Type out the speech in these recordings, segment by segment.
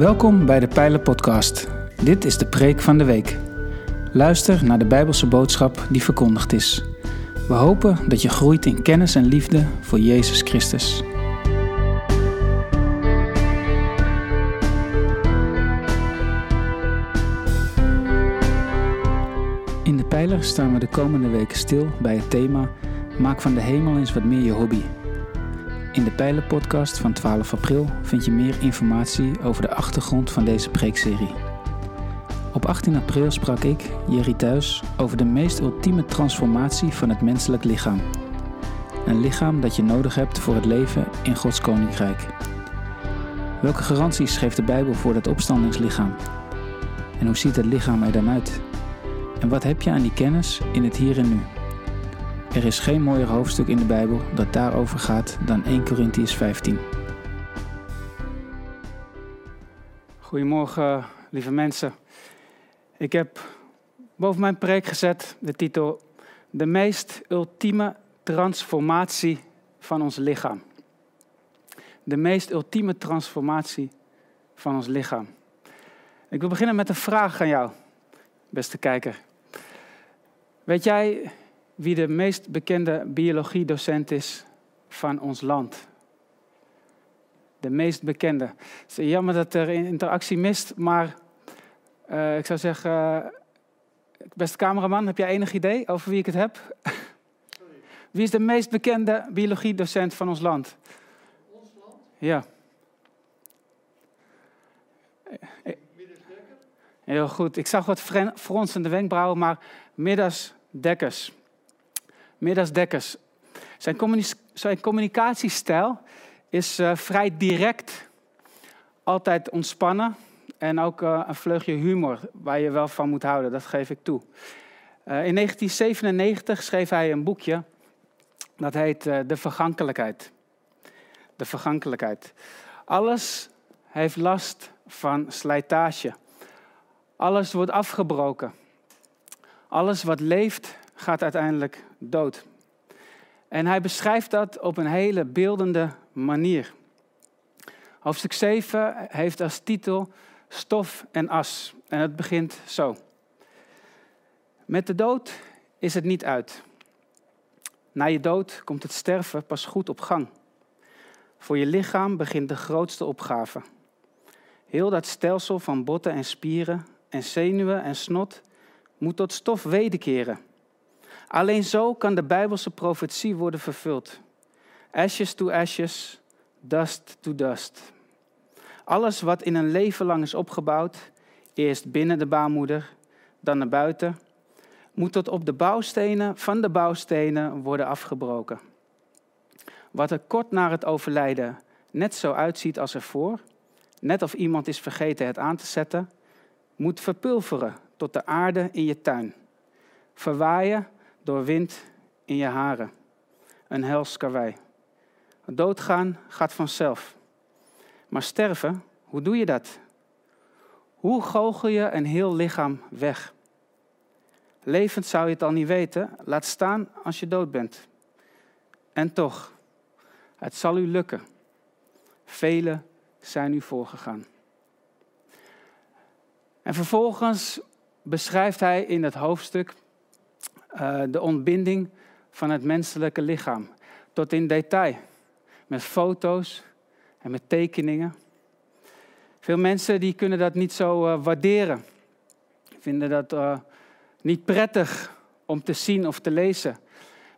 Welkom bij de Pijlen Podcast. Dit is de preek van de week. Luister naar de Bijbelse boodschap die verkondigd is. We hopen dat je groeit in kennis en liefde voor Jezus Christus. In de Pijler staan we de komende weken stil bij het thema Maak van de hemel eens wat meer je hobby. In de Pijlen-podcast van 12 april vind je meer informatie over de achtergrond van deze preekserie. Op 18 april sprak ik, Jerry Thuis, over de meest ultieme transformatie van het menselijk lichaam. Een lichaam dat je nodig hebt voor het leven in Gods Koninkrijk. Welke garanties geeft de Bijbel voor dat opstandingslichaam? En hoe ziet het lichaam er dan uit? En wat heb je aan die kennis in het hier en nu? Er is geen mooier hoofdstuk in de Bijbel dat daarover gaat dan 1 Corinthians 15. Goedemorgen, lieve mensen. Ik heb boven mijn preek gezet de titel De meest ultieme transformatie van ons lichaam. De meest ultieme transformatie van ons lichaam. Ik wil beginnen met een vraag aan jou, beste kijker. Weet jij wie de meest bekende biologiedocent is van ons land. De meest bekende. Het is jammer dat er interactie mist, maar uh, ik zou zeggen, uh, beste cameraman, heb jij enig idee over wie ik het heb? Sorry. Wie is de meest bekende biologiedocent van ons land? Ons land? Ja. Heel goed. Ik zag wat fronsende wenkbrauwen, maar Midas Dekkers. Midas Dekkers. Zijn, zijn communicatiestijl is uh, vrij direct, altijd ontspannen en ook uh, een vleugje humor waar je wel van moet houden, dat geef ik toe. Uh, in 1997 schreef hij een boekje dat heet De Vergankelijkheid. De Vergankelijkheid. Alles heeft last van slijtage. Alles wordt afgebroken. Alles wat leeft gaat uiteindelijk dood. En hij beschrijft dat op een hele beeldende manier. Hoofdstuk 7 heeft als titel Stof en as. En het begint zo. Met de dood is het niet uit. Na je dood komt het sterven pas goed op gang. Voor je lichaam begint de grootste opgave. Heel dat stelsel van botten en spieren en zenuwen en snot moet tot stof wederkeren. Alleen zo kan de Bijbelse profetie worden vervuld. Ashes to ashes, dust to dust. Alles wat in een leven lang is opgebouwd, eerst binnen de baarmoeder, dan naar buiten, moet tot op de bouwstenen van de bouwstenen worden afgebroken. Wat er kort na het overlijden net zo uitziet als ervoor, net of iemand is vergeten het aan te zetten, moet verpulveren tot de aarde in je tuin. Verwaaien door wind in je haren. Een hels karwei. Doodgaan gaat vanzelf. Maar sterven, hoe doe je dat? Hoe goochel je een heel lichaam weg? Levend zou je het al niet weten, laat staan als je dood bent. En toch, het zal u lukken. Velen zijn u voorgegaan. En vervolgens beschrijft hij in het hoofdstuk uh, de ontbinding van het menselijke lichaam. Tot in detail. Met foto's en met tekeningen. Veel mensen die kunnen dat niet zo uh, waarderen. Vinden dat uh, niet prettig om te zien of te lezen.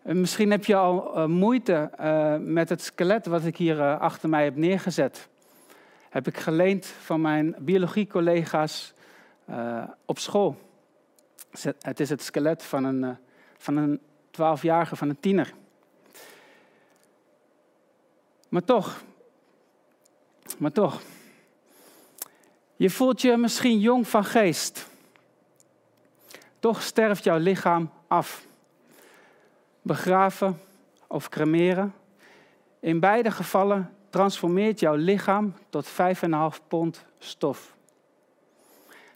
En misschien heb je al moeite met het skelet wat ik hier achter mij heb neergezet. Heb ik geleend van mijn biologiecollega's op school. Het is het skelet van een, eh, van een 12-jarige, van een tiener. Maar toch, maar toch, je voelt je misschien jong van geest. Toch sterft jouw lichaam af. Begraven of cremeren. In beide gevallen transformeert jouw lichaam tot 5,5 pond stof.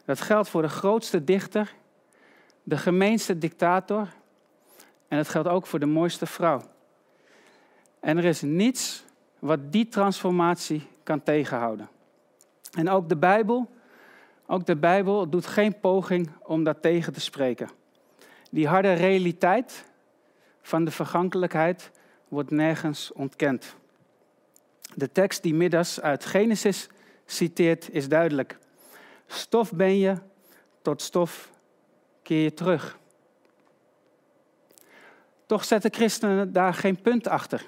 Dat geldt voor de grootste dichter de gemeenste dictator en het geldt ook voor de mooiste vrouw. En er is niets wat die transformatie kan tegenhouden. En ook de Bijbel, ook de Bijbel doet geen poging om dat tegen te spreken. Die harde realiteit van de vergankelijkheid wordt nergens ontkend. De tekst die Middas uit Genesis citeert is duidelijk. Stof ben je, tot stof keer je terug. Toch zetten christenen daar geen punt achter.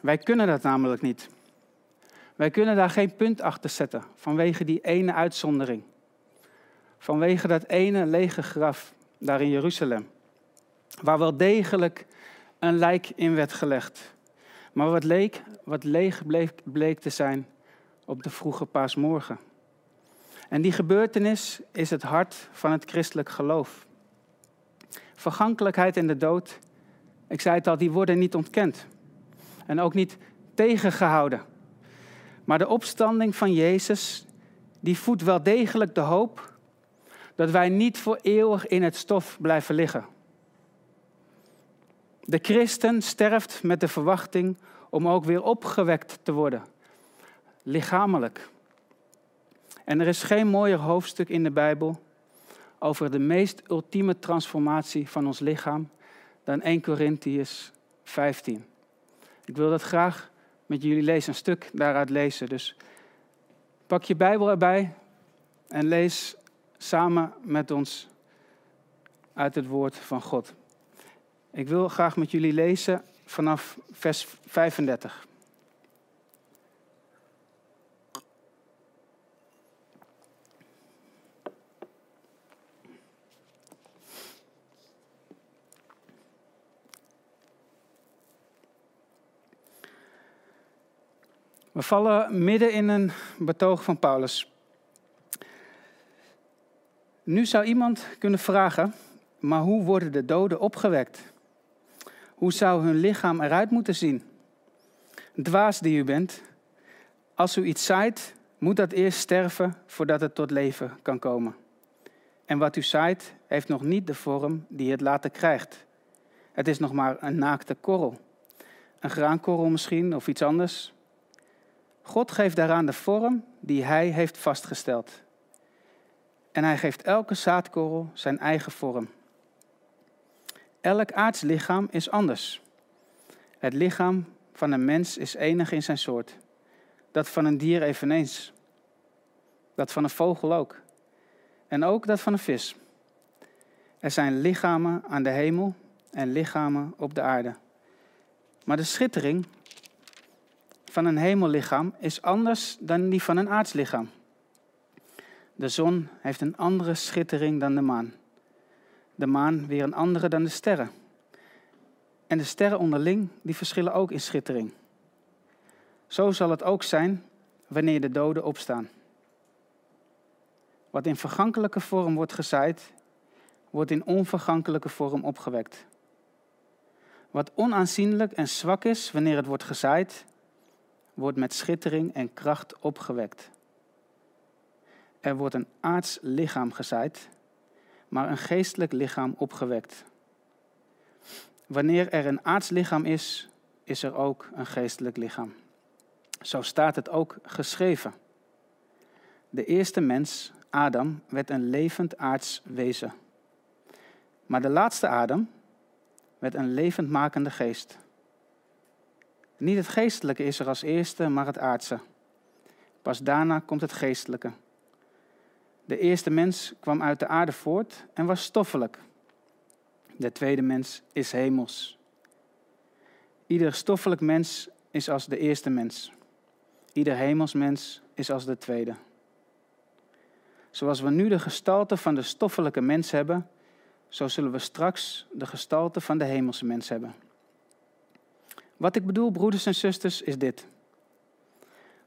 Wij kunnen dat namelijk niet. Wij kunnen daar geen punt achter zetten vanwege die ene uitzondering. Vanwege dat ene lege graf daar in Jeruzalem. Waar wel degelijk een lijk in werd gelegd. Maar wat, leek, wat leeg bleek, bleek te zijn op de vroege paasmorgen. En die gebeurtenis is het hart van het christelijk geloof. Vergankelijkheid en de dood, ik zei het al, die worden niet ontkend. En ook niet tegengehouden. Maar de opstanding van Jezus, die voedt wel degelijk de hoop dat wij niet voor eeuwig in het stof blijven liggen. De christen sterft met de verwachting om ook weer opgewekt te worden, lichamelijk. En er is geen mooier hoofdstuk in de Bijbel over de meest ultieme transformatie van ons lichaam dan 1 Corinthians 15. Ik wil dat graag met jullie lezen, een stuk daaruit lezen. Dus pak je Bijbel erbij en lees samen met ons uit het woord van God. Ik wil graag met jullie lezen vanaf vers 35. We vallen midden in een betoog van Paulus. Nu zou iemand kunnen vragen, maar hoe worden de doden opgewekt? Hoe zou hun lichaam eruit moeten zien? Dwaas die u bent, als u iets zaait, moet dat eerst sterven voordat het tot leven kan komen. En wat u zaait, heeft nog niet de vorm die het later krijgt. Het is nog maar een naakte korrel. Een graankorrel misschien of iets anders. God geeft daaraan de vorm die Hij heeft vastgesteld. En Hij geeft elke zaadkorrel zijn eigen vorm. Elk aards lichaam is anders. Het lichaam van een mens is enig in zijn soort. Dat van een dier eveneens. Dat van een vogel ook. En ook dat van een vis. Er zijn lichamen aan de hemel en lichamen op de aarde. Maar de schittering van een hemellichaam is anders dan die van een aardslichaam. De zon heeft een andere schittering dan de maan. De maan weer een andere dan de sterren. En de sterren onderling, die verschillen ook in schittering. Zo zal het ook zijn wanneer de doden opstaan. Wat in vergankelijke vorm wordt gezaaid, wordt in onvergankelijke vorm opgewekt. Wat onaanzienlijk en zwak is wanneer het wordt gezaaid, wordt met schittering en kracht opgewekt. Er wordt een aards lichaam gezaaid, maar een geestelijk lichaam opgewekt. Wanneer er een aards lichaam is, is er ook een geestelijk lichaam. Zo staat het ook geschreven. De eerste mens, Adam, werd een levend aards wezen. Maar de laatste Adam werd een levendmakende geest. Niet het geestelijke is er als eerste, maar het aardse. Pas daarna komt het geestelijke. De eerste mens kwam uit de aarde voort en was stoffelijk. De tweede mens is hemels. Ieder stoffelijk mens is als de eerste mens. Ieder hemelsmens is als de tweede. Zoals we nu de gestalte van de stoffelijke mens hebben, zo zullen we straks de gestalte van de hemelse mens hebben. Wat ik bedoel, broeders en zusters, is dit.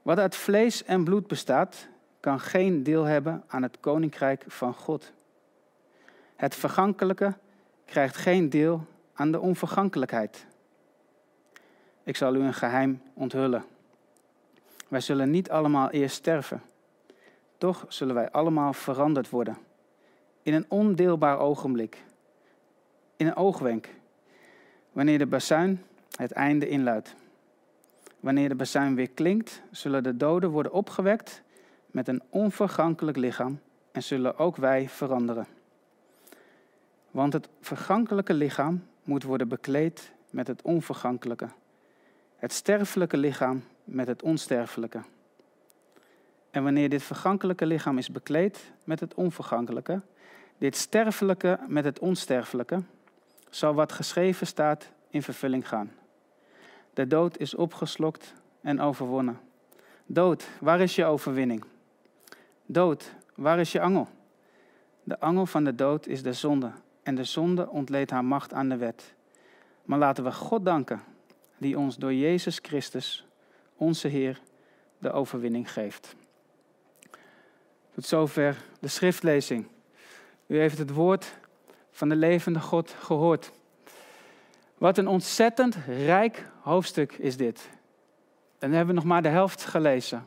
Wat uit vlees en bloed bestaat, kan geen deel hebben aan het koninkrijk van God. Het vergankelijke krijgt geen deel aan de onvergankelijkheid. Ik zal u een geheim onthullen. Wij zullen niet allemaal eerst sterven. Toch zullen wij allemaal veranderd worden. In een ondeelbaar ogenblik. In een oogwenk. Wanneer de bazuin het einde inluidt. Wanneer de bazuin weer klinkt, zullen de doden worden opgewekt met een onvergankelijk lichaam en zullen ook wij veranderen. Want het vergankelijke lichaam moet worden bekleed met het onvergankelijke, het sterfelijke lichaam met het onsterfelijke. En wanneer dit vergankelijke lichaam is bekleed met het onvergankelijke, dit sterfelijke met het onsterfelijke, zal wat geschreven staat in vervulling gaan. De dood is opgeslokt en overwonnen. Dood, waar is je overwinning? Dood, waar is je angel? De angel van de dood is de zonde, en de zonde ontleed haar macht aan de wet. Maar laten we God danken, die ons door Jezus Christus, onze Heer, de overwinning geeft. Tot zover de schriftlezing. U heeft het woord van de levende God gehoord. Wat een ontzettend rijk hoofdstuk is dit. En dan hebben we nog maar de helft gelezen.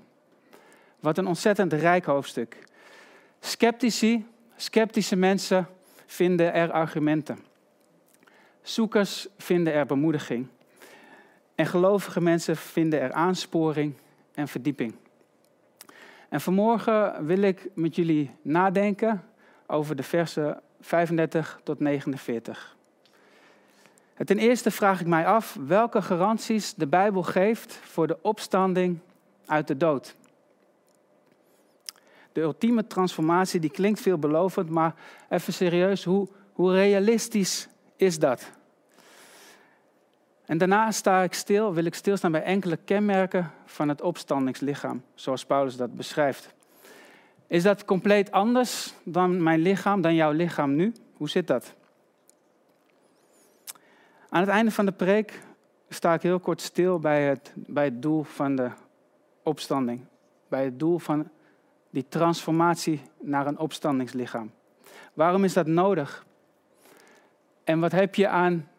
Wat een ontzettend rijk hoofdstuk. Sceptici, sceptische mensen vinden er argumenten. Zoekers vinden er bemoediging. En gelovige mensen vinden er aansporing en verdieping. En vanmorgen wil ik met jullie nadenken over de versen 35 tot 49. Ten eerste vraag ik mij af welke garanties de Bijbel geeft voor de opstanding uit de dood. De ultieme transformatie die klinkt veelbelovend, maar even serieus, hoe, hoe realistisch is dat? En daarna sta ik stil, wil ik stilstaan bij enkele kenmerken van het opstandingslichaam, zoals Paulus dat beschrijft. Is dat compleet anders dan mijn lichaam, dan jouw lichaam nu? Hoe zit dat? Aan het einde van de preek sta ik heel kort stil bij het, bij het doel van de opstanding. Bij het doel van die transformatie naar een opstandingslichaam. Waarom is dat nodig? En wat heb je aan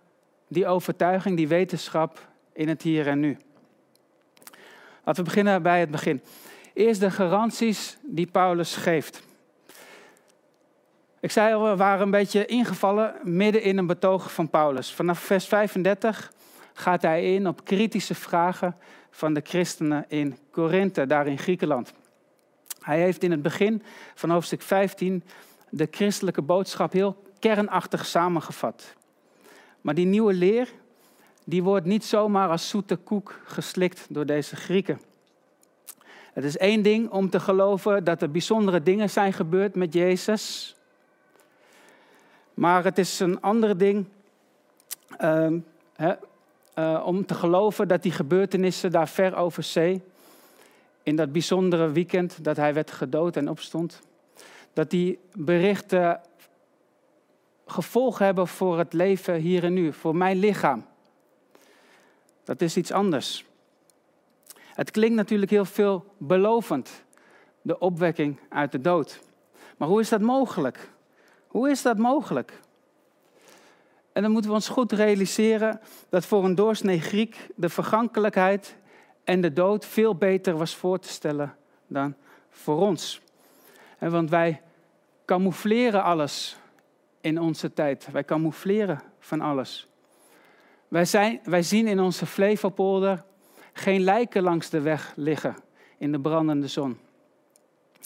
die overtuiging, die wetenschap in het hier en nu? Laten we beginnen bij het begin. Eerst de garanties die Paulus geeft. Ik zei al, we waren een beetje ingevallen midden in een betoog van Paulus. Vanaf vers 35 gaat hij in op kritische vragen van de christenen in Korinthe, daar in Griekenland. Hij heeft in het begin van hoofdstuk 15 de christelijke boodschap heel kernachtig samengevat. Maar die nieuwe leer, die wordt niet zomaar als zoete koek geslikt door deze Grieken. Het is één ding om te geloven dat er bijzondere dingen zijn gebeurd met Jezus. Maar het is een ander ding uh, uh, om te geloven dat die gebeurtenissen daar ver over zee, in dat bijzondere weekend dat hij werd gedood en opstond, dat die berichten gevolgen hebben voor het leven hier en nu, voor mijn lichaam. Dat is iets anders. Het klinkt natuurlijk heel veel belovend, de opwekking uit de dood. Maar hoe is dat mogelijk? Hoe is dat mogelijk? En dan moeten we ons goed realiseren dat voor een doorsnee Griek de vergankelijkheid en de dood veel beter was voor te stellen dan voor ons. Want wij camoufleren alles in onze tijd. Wij camoufleren van alles. Wij, zijn, wij zien in onze Flevopolder geen lijken langs de weg liggen in de brandende zon.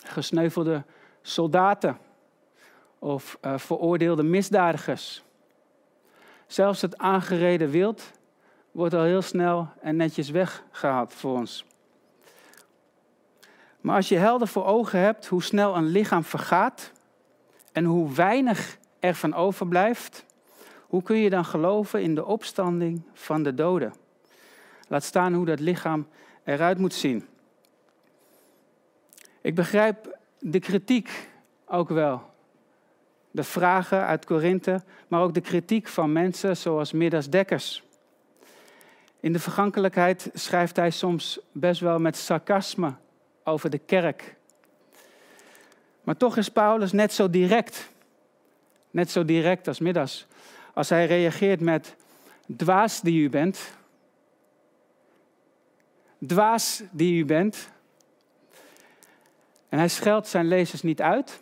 Gesneuvelde soldaten of uh, veroordeelde misdadigers. Zelfs het aangereden wild wordt al heel snel en netjes weggehaald voor ons. Maar als je helder voor ogen hebt hoe snel een lichaam vergaat en hoe weinig er van overblijft, hoe kun je dan geloven in de opstanding van de doden? Laat staan hoe dat lichaam eruit moet zien. Ik begrijp de kritiek ook wel. De vragen uit Korinthe, maar ook de kritiek van mensen zoals Midas Dekkers. In de vergankelijkheid schrijft hij soms best wel met sarcasme over de kerk. Maar toch is Paulus net zo direct. Net zo direct als Midas. Als hij reageert met dwaas die u bent, dwaas die u bent. En hij scheldt zijn lezers niet uit,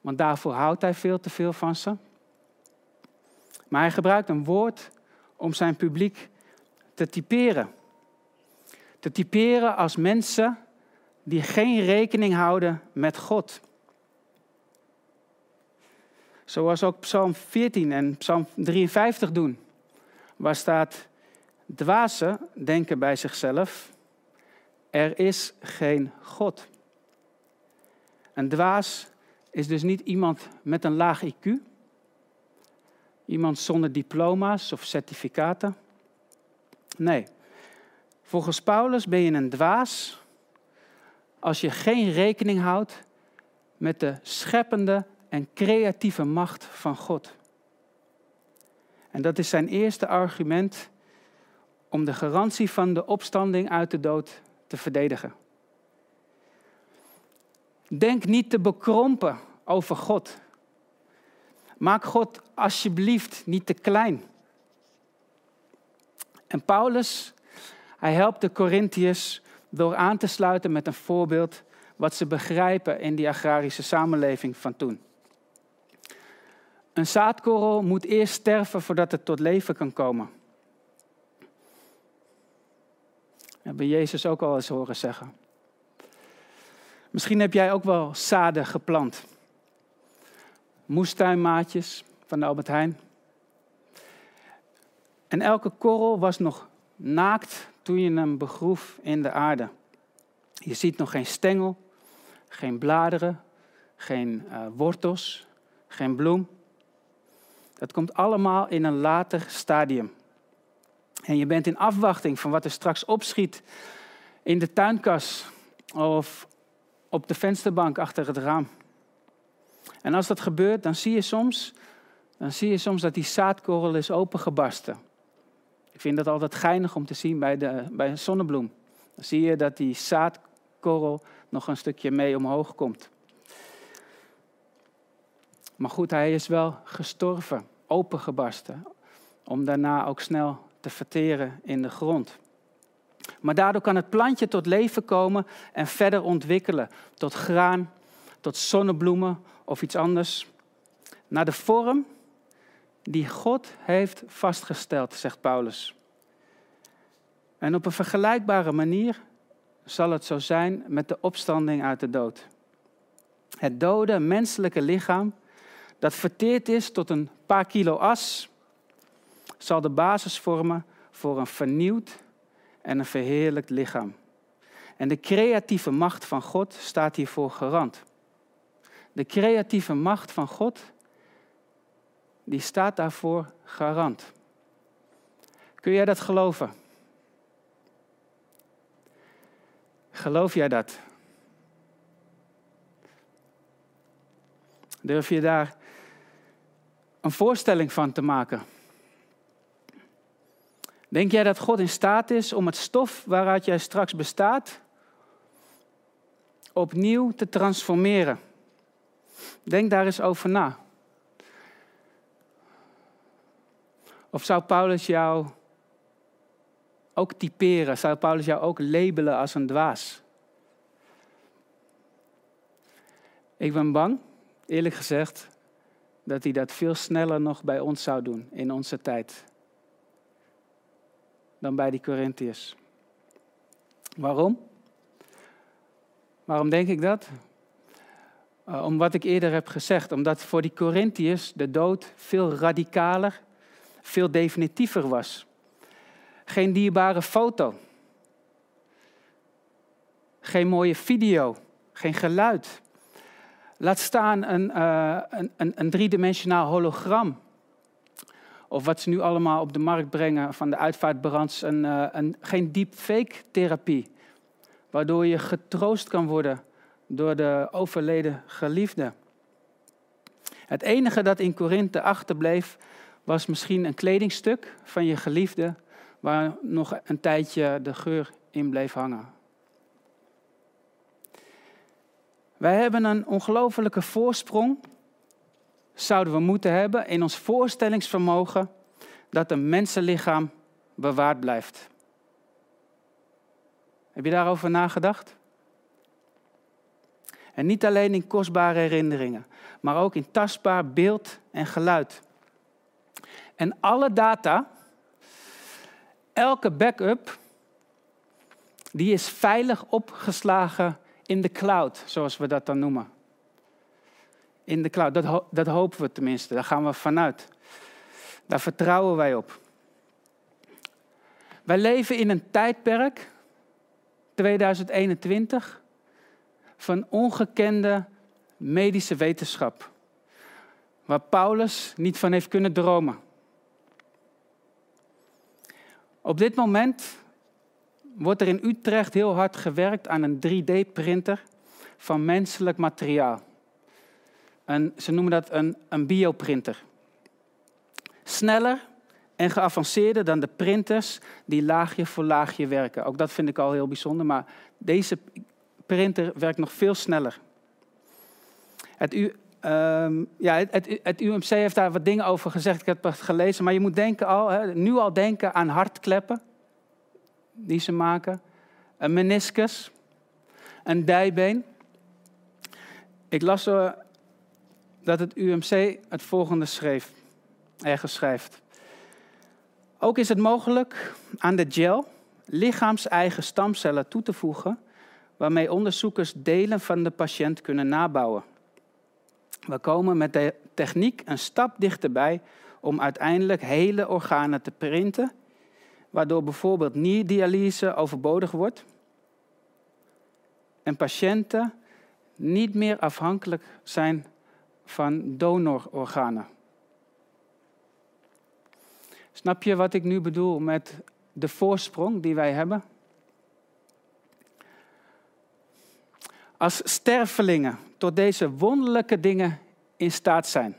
want daarvoor houdt hij veel te veel van ze. Maar hij gebruikt een woord om zijn publiek te typeren. te typeren als mensen die geen rekening houden met God. Zoals ook Psalm 14 en Psalm 53 doen, waar staat: Dwazen denken bij zichzelf: er is geen God. Een dwaas is dus niet iemand met een laag IQ, iemand zonder diploma's of certificaten. Nee, volgens Paulus ben je een dwaas als je geen rekening houdt met de scheppende en creatieve macht van God. En dat is zijn eerste argument om de garantie van de opstanding uit de dood te verdedigen. Denk niet te bekrompen over God. Maak God alsjeblieft niet te klein. En Paulus, hij helpt de Corinthiërs door aan te sluiten met een voorbeeld wat ze begrijpen in die agrarische samenleving van toen. Een zaadkorrel moet eerst sterven voordat het tot leven kan komen. hebben Jezus ook al eens horen zeggen. Misschien heb jij ook wel zaden geplant. Moestuinmaatjes van de Albert Heijn. En elke korrel was nog naakt toen je hem begroef in de aarde. Je ziet nog geen stengel, geen bladeren, geen uh, wortels, geen bloem. Dat komt allemaal in een later stadium. En je bent in afwachting van wat er straks opschiet in de tuinkas of op de vensterbank achter het raam. En als dat gebeurt, dan zie je soms, dan zie je soms dat die zaadkorrel is opengebarsten. Ik vind dat altijd geinig om te zien bij, de, bij een zonnebloem. Dan zie je dat die zaadkorrel nog een stukje mee omhoog komt. Maar goed, hij is wel gestorven, opengebarsten, om daarna ook snel te verteren in de grond. Maar daardoor kan het plantje tot leven komen en verder ontwikkelen tot graan, tot zonnebloemen of iets anders. Naar de vorm die God heeft vastgesteld, zegt Paulus. En op een vergelijkbare manier zal het zo zijn met de opstanding uit de dood. Het dode menselijke lichaam, dat verteerd is tot een paar kilo as, zal de basis vormen voor een vernieuwd en een verheerlijkt lichaam. En de creatieve macht van God staat hiervoor garant. De creatieve macht van God, die staat daarvoor garant. Kun jij dat geloven? Geloof jij dat? Durf je daar een voorstelling van te maken? Denk jij dat God in staat is om het stof waaruit jij straks bestaat opnieuw te transformeren? Denk daar eens over na. Of zou Paulus jou ook typeren? Zou Paulus jou ook labelen als een dwaas? Ik ben bang, eerlijk gezegd, dat hij dat veel sneller nog bij ons zou doen in onze tijd dan bij die Corinthiërs. Waarom? Waarom denk ik dat? Uh, om wat ik eerder heb gezegd. Omdat voor die Corinthiërs de dood veel radicaler, veel definitiever was. Geen dierbare foto. Geen mooie video. Geen geluid. Laat staan een, uh, een, een, een driedimensionaal hologram of wat ze nu allemaal op de markt brengen van de uitvaartbranche, een, uh, een, geen deepfake therapie. Waardoor je getroost kan worden door de overleden geliefde. Het enige dat in Korinthe achterbleef was misschien een kledingstuk van je geliefde waar nog een tijdje de geur in bleef hangen. Wij hebben een ongelofelijke voorsprong zouden we moeten hebben in ons voorstellingsvermogen dat een mensenlichaam bewaard blijft. Heb je daarover nagedacht? En niet alleen in kostbare herinneringen, maar ook in tastbaar beeld en geluid. En alle data, elke backup, die is veilig opgeslagen in de cloud, zoals we dat dan noemen. In de cloud, dat, dat hopen we tenminste, daar gaan we vanuit. Daar vertrouwen wij op. Wij leven in een tijdperk, 2021, van ongekende medische wetenschap. Waar Paulus niet van heeft kunnen dromen. Op dit moment wordt er in Utrecht heel hard gewerkt aan een 3D-printer van menselijk materiaal. Ze noemen dat een, een bioprinter. Sneller en geavanceerder dan de printers die laagje voor laagje werken. Ook dat vind ik al heel bijzonder, maar deze printer werkt nog veel sneller. Het, U, ehm, ja, het, het, UMC heeft daar wat dingen over gezegd, ik heb het gelezen, maar je moet denken al, nu al denken aan hartkleppen die ze maken, een meniscus, een dijbeen. Ik las zo dat het UMC het volgende schreef, ergens schrijft. Ook is het mogelijk aan de gel lichaams-eigen stamcellen toe te voegen, waarmee onderzoekers delen van de patiënt kunnen nabouwen. We komen met de techniek een stap dichterbij om uiteindelijk hele organen te printen, waardoor bijvoorbeeld nierdialyse overbodig wordt en patiënten niet meer afhankelijk zijn van donororganen. Snap je wat ik nu bedoel met de voorsprong die wij hebben? Als stervelingen tot deze wonderlijke dingen in staat zijn.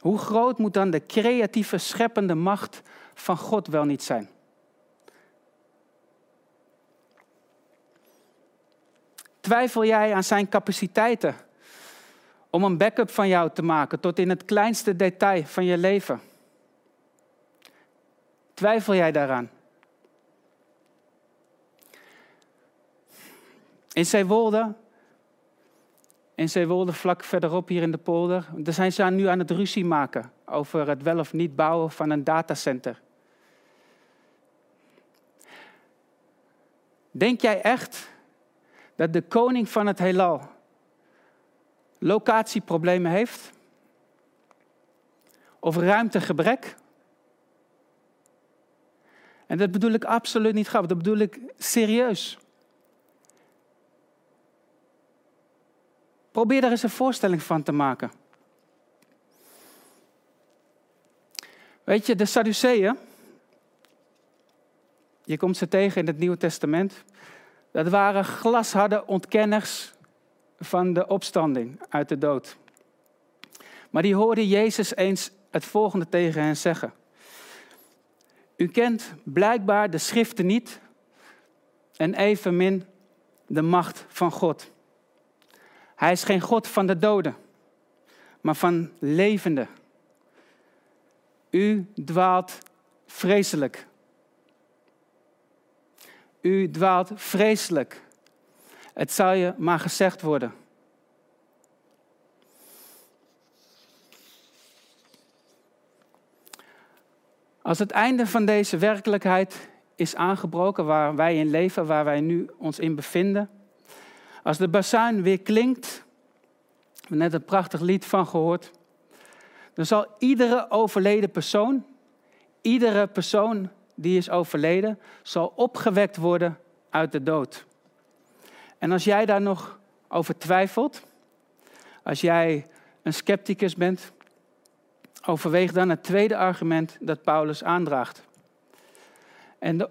Hoe groot moet dan de creatieve, scheppende macht van God wel niet zijn? Twijfel jij aan zijn capaciteiten om een backup van jou te maken tot in het kleinste detail van je leven? Twijfel jij daaraan? In Zeewolde, in Zeewolde vlak verderop hier in de polder, daar zijn ze nu aan het ruzie maken over het wel of niet bouwen van een datacenter. Denk jij echt dat de koning van het heelal locatieproblemen heeft? Of ruimtegebrek? En dat bedoel ik absoluut niet grappig, dat bedoel ik serieus. Probeer daar eens een voorstelling van te maken. Weet je, de Sadduceeën, je komt ze tegen in het Nieuwe Testament, dat waren glasharde ontkenners van de opstanding uit de dood. Maar die hoorden Jezus eens het volgende tegen hen zeggen. U kent blijkbaar de schriften niet en evenmin de macht van God. Hij is geen God van de doden, maar van levenden. U dwaalt vreselijk. U dwaalt vreselijk. Het zal je maar gezegd worden. Als het einde van deze werkelijkheid is aangebroken, waar wij in leven, waar wij nu ons in bevinden, als de bazuin weer klinkt, we net een prachtig lied van gehoord, dan zal iedere overleden persoon, iedere persoon die is overleden, zal opgewekt worden uit de dood. En als jij daar nog over twijfelt, als jij een scepticus bent, overweeg dan het tweede argument dat Paulus aandraagt. En, de,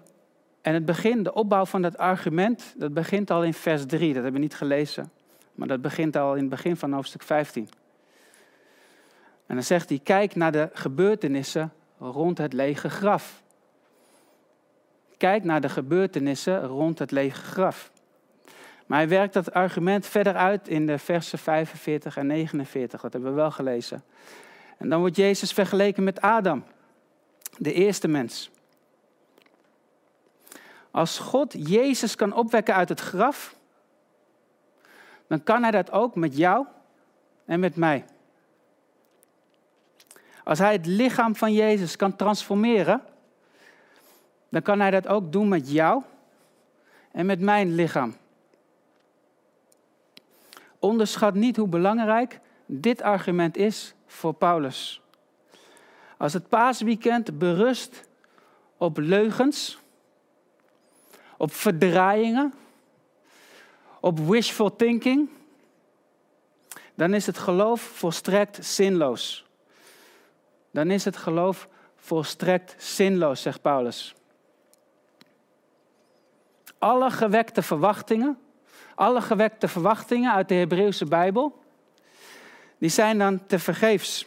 en het begin, de opbouw van dat argument, dat begint al in vers 3. Dat hebben we niet gelezen, maar dat begint al in het begin van hoofdstuk 15. En dan zegt hij, kijk naar de gebeurtenissen rond het lege graf. Kijk naar de gebeurtenissen rond het lege graf. Maar hij werkt dat argument verder uit in de versen 45 en 49. Dat hebben we wel gelezen. En dan wordt Jezus vergeleken met Adam, de eerste mens. Als God Jezus kan opwekken uit het graf, dan kan hij dat ook met jou en met mij. Als hij het lichaam van Jezus kan transformeren, dan kan Hij dat ook doen met jou en met mijn lichaam. Onderschat niet hoe belangrijk dit argument is voor Paulus. Als het paasweekend berust op leugens, op verdraaiingen, op wishful thinking, dan is het geloof volstrekt zinloos. Dan is het geloof volstrekt zinloos, zegt Paulus. Alle gewekte verwachtingen, alle gewekte verwachtingen uit de Hebreeuwse Bijbel, die zijn dan te vergeefs.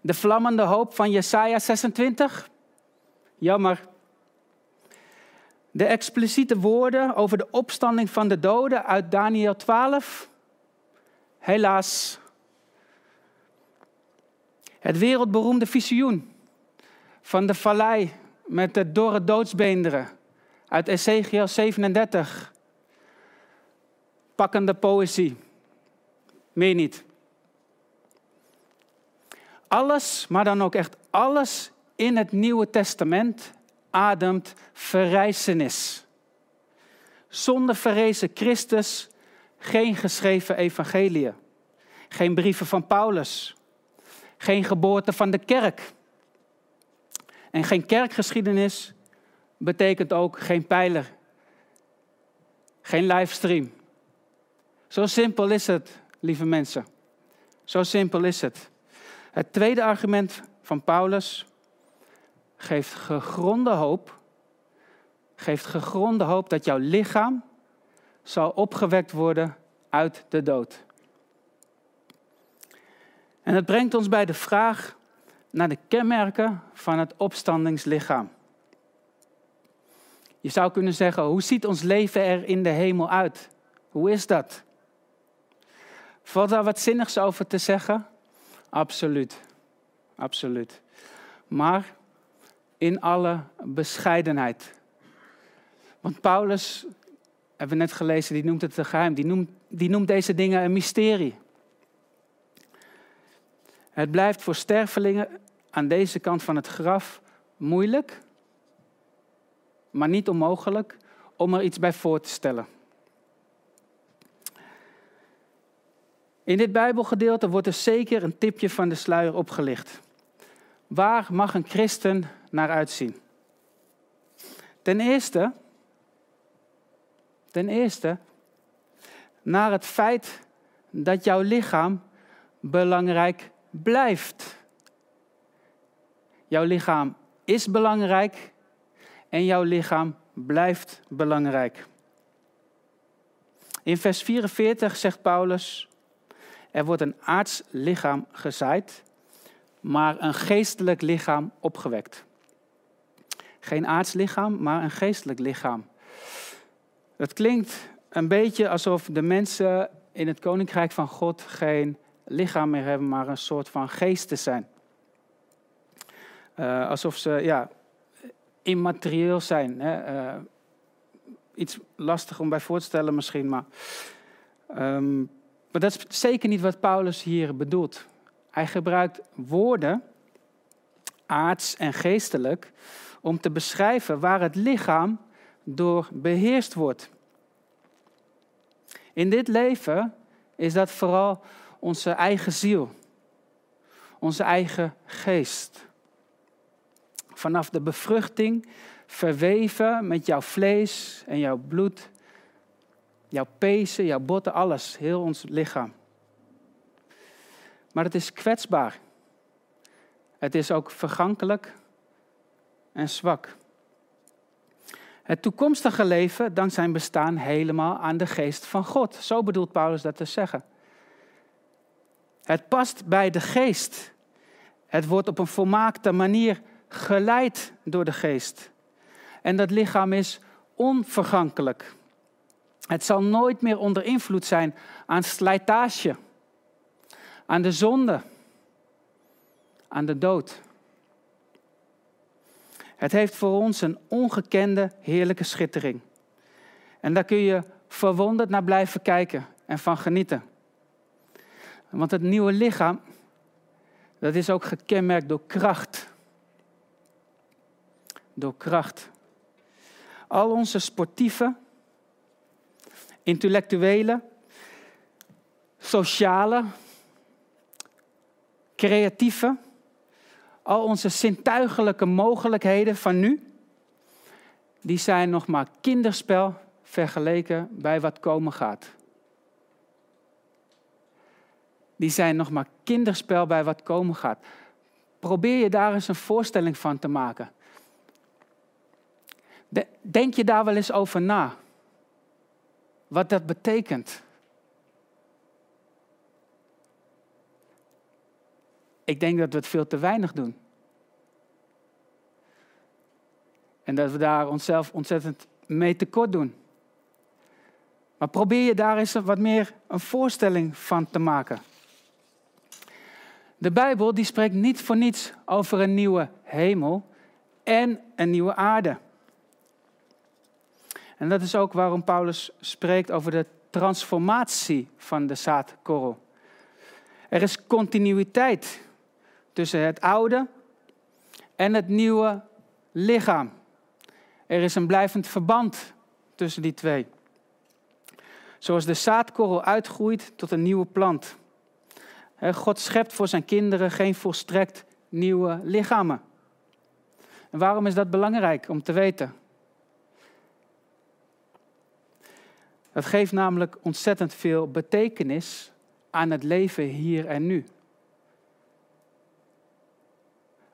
De vlammende hoop van Jesaja 26, jammer. De expliciete woorden over de opstanding van de doden uit Daniel 12, helaas. Het wereldberoemde visioen van de vallei met de dorre doodsbeenderen uit Ezekiel 37. Pakkende poëzie. Meer niet. Alles, maar dan ook echt alles in het Nieuwe Testament ademt verrijzenis. Zonder verrezen Christus geen geschreven evangelie. Geen brieven van Paulus. Geen geboorte van de kerk. En geen kerkgeschiedenis betekent ook geen pijler. Geen livestream. Zo simpel is het, lieve mensen. Zo simpel is het. Het tweede argument van Paulus geeft gegronde hoop. Geeft gegronde hoop dat jouw lichaam zal opgewekt worden uit de dood. En dat brengt ons bij de vraag naar de kenmerken van het opstandingslichaam. Je zou kunnen zeggen, hoe ziet ons leven er in de hemel uit? Hoe is dat? Valt daar wat zinnigs over te zeggen? Absoluut. Absoluut. Maar in alle bescheidenheid. Want Paulus, hebben we net gelezen, die noemt het een geheim. Die noemt, die noemt deze dingen een mysterie. Het blijft voor stervelingen aan deze kant van het graf moeilijk, maar niet onmogelijk om er iets bij voor te stellen. In dit Bijbelgedeelte wordt er zeker een tipje van de sluier opgelicht. Waar mag een christen naar uitzien? Ten eerste, ten eerste, naar het feit dat jouw lichaam belangrijk blijft. Jouw lichaam is belangrijk en jouw lichaam blijft belangrijk. In vers 44 zegt Paulus: Er wordt een aards lichaam gezaaid, maar een geestelijk lichaam opgewekt. Geen aards lichaam, maar een geestelijk lichaam. Het klinkt een beetje alsof de mensen in het koninkrijk van God geen lichaam meer hebben, maar een soort van geesten zijn. Uh, alsof ze ja, immaterieel zijn. Hè? Uh, iets lastig om bij voor te stellen misschien, maar, um, maar dat is zeker niet wat Paulus hier bedoelt. Hij gebruikt woorden, aards en geestelijk, om te beschrijven waar het lichaam door beheerst wordt. In dit leven is dat vooral onze eigen ziel, onze eigen geest. Vanaf de bevruchting verweven met jouw vlees en jouw bloed, jouw pezen, jouw botten, alles, heel ons lichaam. Maar het is kwetsbaar. Het is ook vergankelijk en zwak. Het toekomstige leven dankt zijn bestaan helemaal aan de geest van God. Zo bedoelt Paulus dat te zeggen. Het past bij de geest. Het wordt op een volmaakte manier geleid door de geest. En dat lichaam is onvergankelijk. Het zal nooit meer onder invloed zijn aan slijtage, aan de zonde, aan de dood. Het heeft voor ons een ongekende heerlijke schittering. En daar kun je verwonderd naar blijven kijken en van genieten. Want het nieuwe lichaam, dat is ook gekenmerkt door kracht. door kracht. Al onze sportieve, intellectuele, sociale, creatieve, al onze zintuigelijke mogelijkheden van nu, die zijn nog maar kinderspel vergeleken bij wat komen gaat. Die zijn nog maar kinderspel bij wat komen gaat. Probeer je daar eens een voorstelling van te maken. Denk je daar wel eens over na? Wat dat betekent? Ik denk dat we het veel te weinig doen. En dat we daar onszelf ontzettend mee tekort doen. Maar probeer je daar eens wat meer een voorstelling van te maken. De Bijbel die spreekt niet voor niets over een nieuwe hemel en een nieuwe aarde. En dat is ook waarom Paulus spreekt over de transformatie van de zaadkorrel. Er is continuïteit tussen het oude en het nieuwe lichaam. Er is een blijvend verband tussen die twee. Zoals de zaadkorrel uitgroeit tot een nieuwe plant. God schept voor zijn kinderen geen volstrekt nieuwe lichamen. En waarom is dat belangrijk om te weten? Dat geeft namelijk ontzettend veel betekenis aan het leven hier en nu.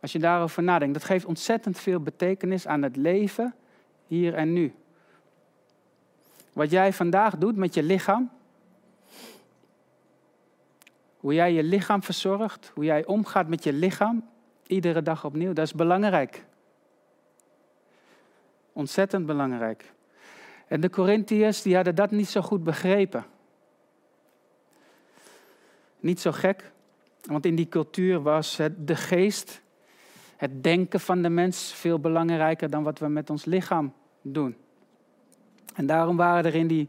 Als je daarover nadenkt, dat geeft ontzettend veel betekenis aan het leven hier en nu. Wat jij vandaag doet met je lichaam, hoe jij je lichaam verzorgt, hoe jij omgaat met je lichaam, iedere dag opnieuw, dat is belangrijk. Ontzettend belangrijk. En de Corinthiërs die hadden dat niet zo goed begrepen. Niet zo gek, want in die cultuur was het de geest, het denken van de mens veel belangrijker dan wat we met ons lichaam doen. En daarom waren er in die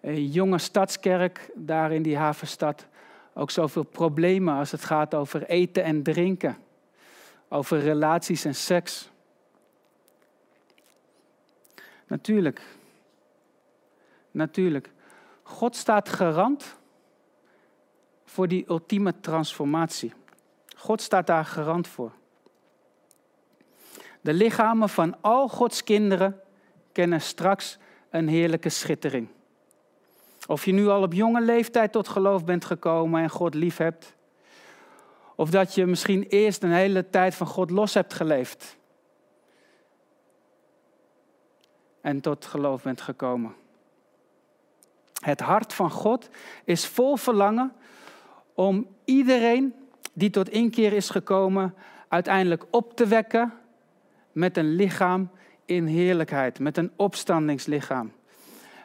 eh, jonge stadskerk, daar in die havenstad, ook zoveel problemen als het gaat over eten en drinken, over relaties en seks. Natuurlijk, natuurlijk. God staat garant voor die ultieme transformatie. God staat daar garant voor. De lichamen van al Gods kinderen kennen straks een heerlijke schittering. Of je nu al op jonge leeftijd tot geloof bent gekomen en God lief hebt. Of dat je misschien eerst een hele tijd van God los hebt geleefd. En tot geloof bent gekomen. Het hart van God is vol verlangen om iedereen die tot inkeer is gekomen uiteindelijk op te wekken met een lichaam in heerlijkheid, met een opstandingslichaam.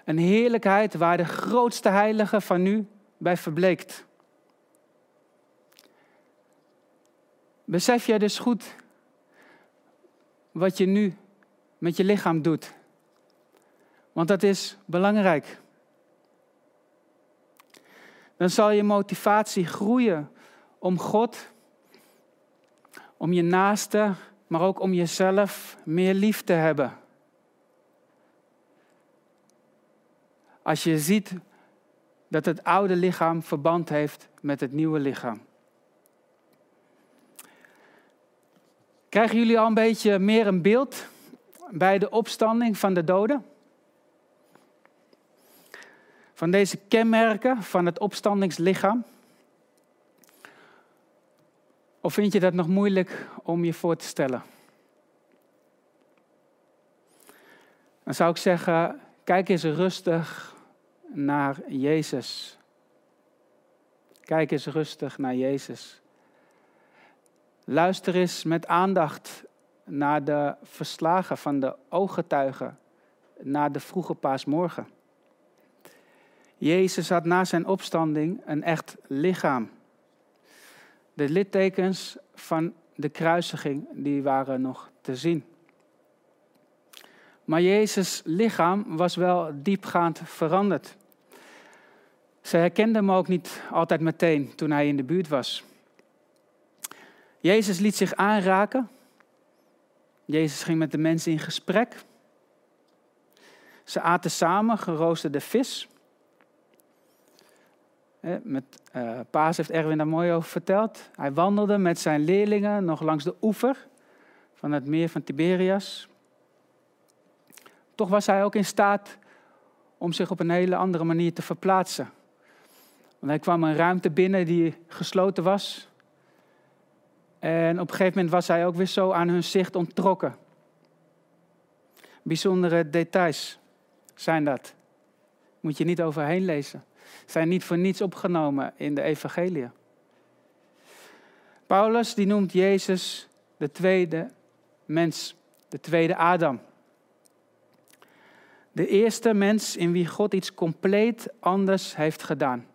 Een heerlijkheid waar de grootste heilige van nu bij verbleekt. Besef jij dus goed wat je nu met je lichaam doet? Want dat is belangrijk. Dan zal je motivatie groeien om God, om je naaste, maar ook om jezelf meer lief te hebben. Als je ziet dat het oude lichaam verband heeft met het nieuwe lichaam. Krijgen jullie al een beetje meer een beeld bij de opstanding van de doden? Van deze kenmerken van het opstandingslichaam? Of vind je dat nog moeilijk om je voor te stellen? Dan zou ik zeggen, kijk eens rustig naar Jezus. Kijk eens rustig naar Jezus. Luister eens met aandacht naar de verslagen van de ooggetuigen na de vroege paasmorgen. Jezus had na zijn opstanding een echt lichaam. De littekens van de kruisiging die waren nog te zien. Maar Jezus' lichaam was wel diepgaand veranderd. Ze herkende hem ook niet altijd meteen toen hij in de buurt was. Jezus liet zich aanraken. Jezus ging met de mensen in gesprek. Ze aten samen geroosterde vis. Met, uh, Paas heeft Erwin daar mooi over verteld. Hij wandelde met zijn leerlingen nog langs de oever van het meer van Tiberias. Toch was hij ook in staat om zich op een hele andere manier te verplaatsen. Want hij kwam een ruimte binnen die gesloten was. En op een gegeven moment was hij ook weer zo aan hun zicht onttrokken. Bijzondere details zijn dat. Moet je niet overheen lezen. Zijn niet voor niets opgenomen in de evangelie. Paulus die noemt Jezus de tweede mens, de tweede Adam. De eerste mens in wie God iets compleet anders heeft gedaan.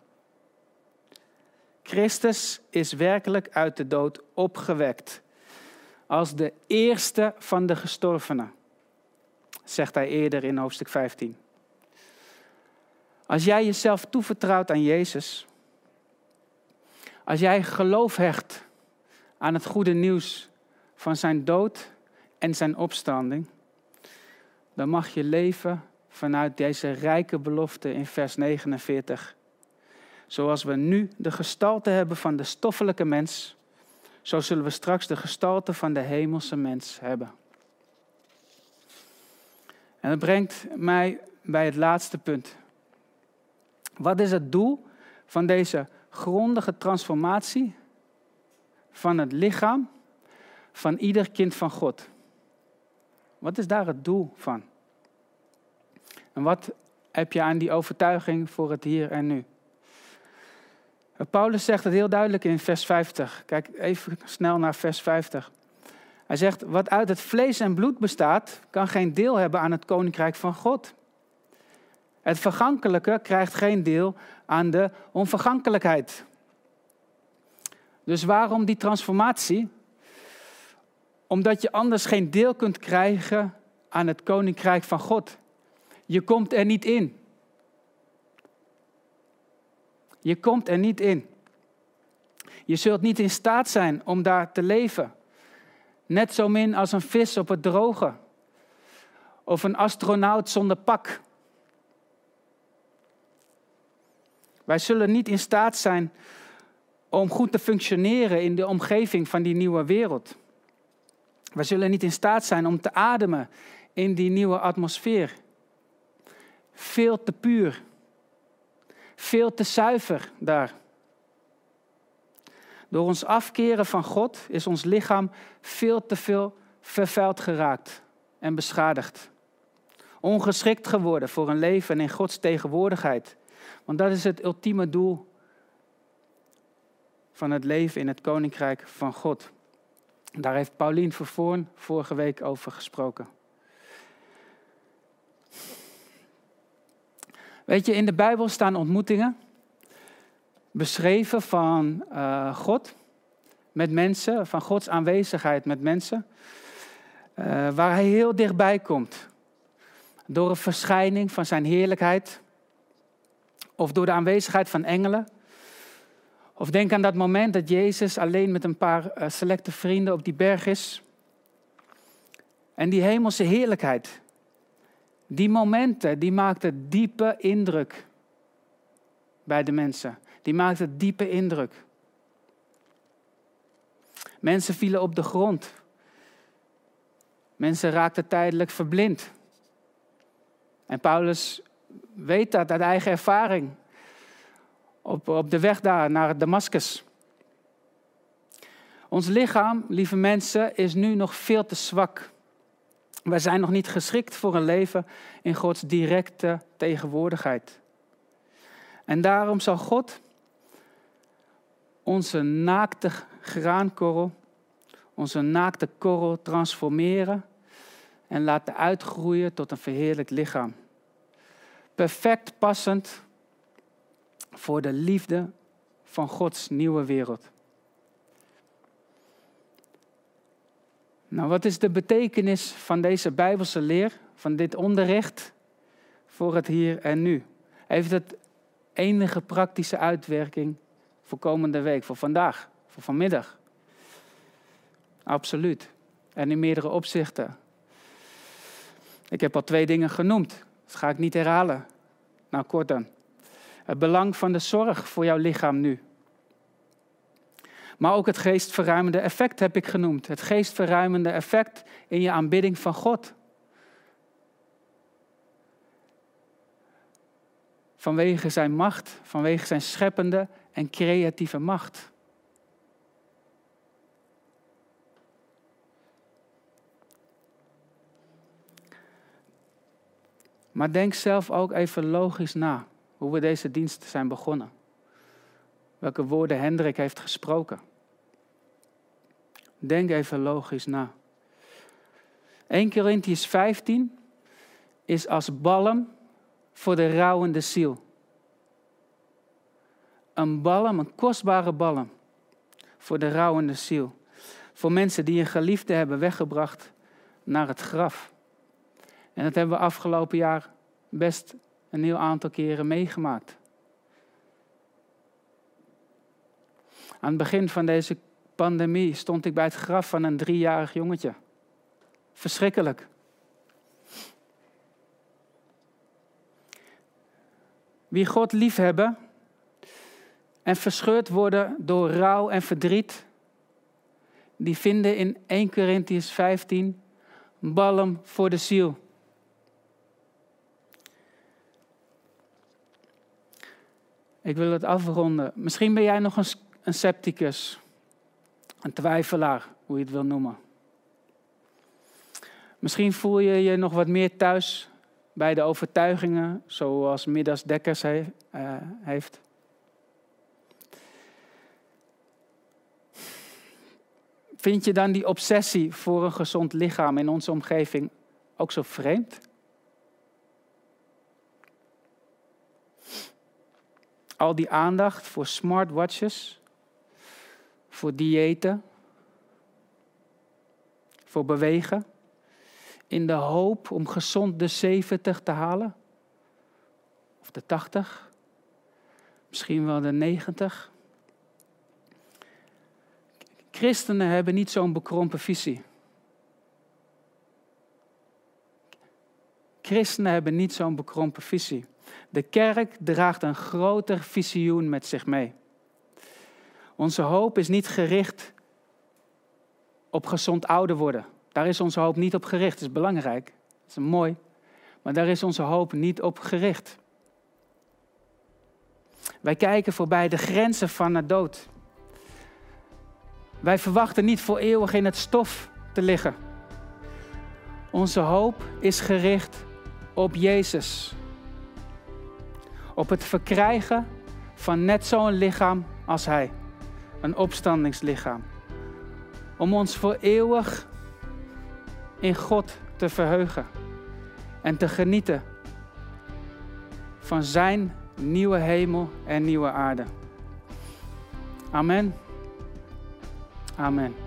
Christus is werkelijk uit de dood opgewekt. Als de eerste van de gestorvenen, zegt hij eerder in hoofdstuk 15. Als jij jezelf toevertrouwt aan Jezus, als jij geloof hecht aan het goede nieuws van zijn dood en zijn opstanding, dan mag je leven vanuit deze rijke belofte in vers 49. Zoals we nu de gestalte hebben van de stoffelijke mens, zo zullen we straks de gestalte van de hemelse mens hebben. En dat brengt mij bij het laatste punt. Wat is het doel van deze grondige transformatie van het lichaam van ieder kind van God? Wat is daar het doel van? En wat heb je aan die overtuiging voor het hier en nu? Paulus zegt het heel duidelijk in vers 50. Kijk even snel naar vers 50. Hij zegt, wat uit het vlees en bloed bestaat, kan geen deel hebben aan het koninkrijk van God. Het vergankelijke krijgt geen deel aan de onvergankelijkheid. Dus waarom die transformatie? Omdat je anders geen deel kunt krijgen aan het koninkrijk van God. Je komt er niet in. Je komt er niet in. Je zult niet in staat zijn om daar te leven. Net zo min als een vis op het droge. Of een astronaut zonder pak. Wij zullen niet in staat zijn om goed te functioneren in de omgeving van die nieuwe wereld. Wij zullen niet in staat zijn om te ademen in die nieuwe atmosfeer. Veel te puur. Veel te zuiver daar. Door ons afkeren van God is ons lichaam veel te veel vervuild geraakt en beschadigd. Ongeschikt geworden voor een leven in Gods tegenwoordigheid. Want dat is het ultieme doel van het leven in het koninkrijk van God. Daar heeft Paulien Vervoorn vorige week over gesproken. Weet je, in de Bijbel staan ontmoetingen beschreven van uh, God met mensen, van Gods aanwezigheid met mensen, uh, waar Hij heel dichtbij komt. Door een verschijning van Zijn heerlijkheid, of door de aanwezigheid van engelen. Of denk aan dat moment dat Jezus alleen met een paar uh, selecte vrienden op die berg is. En die hemelse heerlijkheid, die momenten, die maakten diepe indruk bij de mensen. Die maakten diepe indruk. Mensen vielen op de grond. Mensen raakten tijdelijk verblind. En Paulus weet dat uit eigen ervaring. Op, op de weg daar naar Damascus. Ons lichaam, lieve mensen, is nu nog veel te zwak. Wij zijn nog niet geschikt voor een leven in Gods directe tegenwoordigheid. En daarom zal God onze naakte graankorrel, onze naakte korrel transformeren en laten uitgroeien tot een verheerlijk lichaam. Perfect passend voor de liefde van Gods nieuwe wereld. Nou, wat is de betekenis van deze Bijbelse leer, van dit onderricht voor het hier en nu? Heeft het enige praktische uitwerking voor komende week, voor vandaag, voor vanmiddag? Absoluut. En in meerdere opzichten. Ik heb al twee dingen genoemd. Dat ga ik niet herhalen. Nou, kort dan. Het belang van de zorg voor jouw lichaam nu. Maar ook het geestverruimende effect heb ik genoemd. Het geestverruimende effect in je aanbidding van God. Vanwege zijn macht, vanwege zijn scheppende en creatieve macht. Maar denk zelf ook even logisch na hoe we deze dienst zijn begonnen. Welke woorden Hendrik heeft gesproken. Denk even logisch na. 1 Corinthians 15 is als balm voor de rouwende ziel. Een balm, een kostbare balm voor de rouwende ziel. Voor mensen die een geliefde hebben weggebracht naar het graf. En dat hebben we afgelopen jaar best een heel aantal keren meegemaakt. Aan het begin van deze pandemie stond ik bij het graf van een driejarig jongetje. Verschrikkelijk. Wie God liefhebben en verscheurd worden door rouw en verdriet, die vinden in 1 Corinthians 15 balm voor de ziel. Ik wil het afronden. Misschien ben jij nog een, een scepticus, een twijfelaar, hoe je het wil noemen. Misschien voel je je nog wat meer thuis bij de overtuigingen, zoals Midas Dekkers he, uh, heeft. Vind je dan die obsessie voor een gezond lichaam in onze omgeving ook zo vreemd? Al die aandacht voor smartwatches, voor diëten, voor bewegen, in de hoop om gezond de 70 te halen, of de 80, misschien wel de 90. Christenen hebben niet zo'n bekrompen visie. Christenen hebben niet zo'n bekrompen visie. De kerk draagt een groter visioen met zich mee. Onze hoop is niet gericht op gezond ouder worden. Daar is onze hoop niet op gericht. Dat is belangrijk. Dat is mooi. Maar daar is onze hoop niet op gericht. Wij kijken voorbij de grenzen van de dood. Wij verwachten niet voor eeuwig in het stof te liggen. Onze hoop is gericht op Jezus. Op het verkrijgen van net zo'n lichaam als Hij. Een opstandingslichaam. Om ons voor eeuwig in God te verheugen. En te genieten van Zijn nieuwe hemel en nieuwe aarde. Amen. Amen.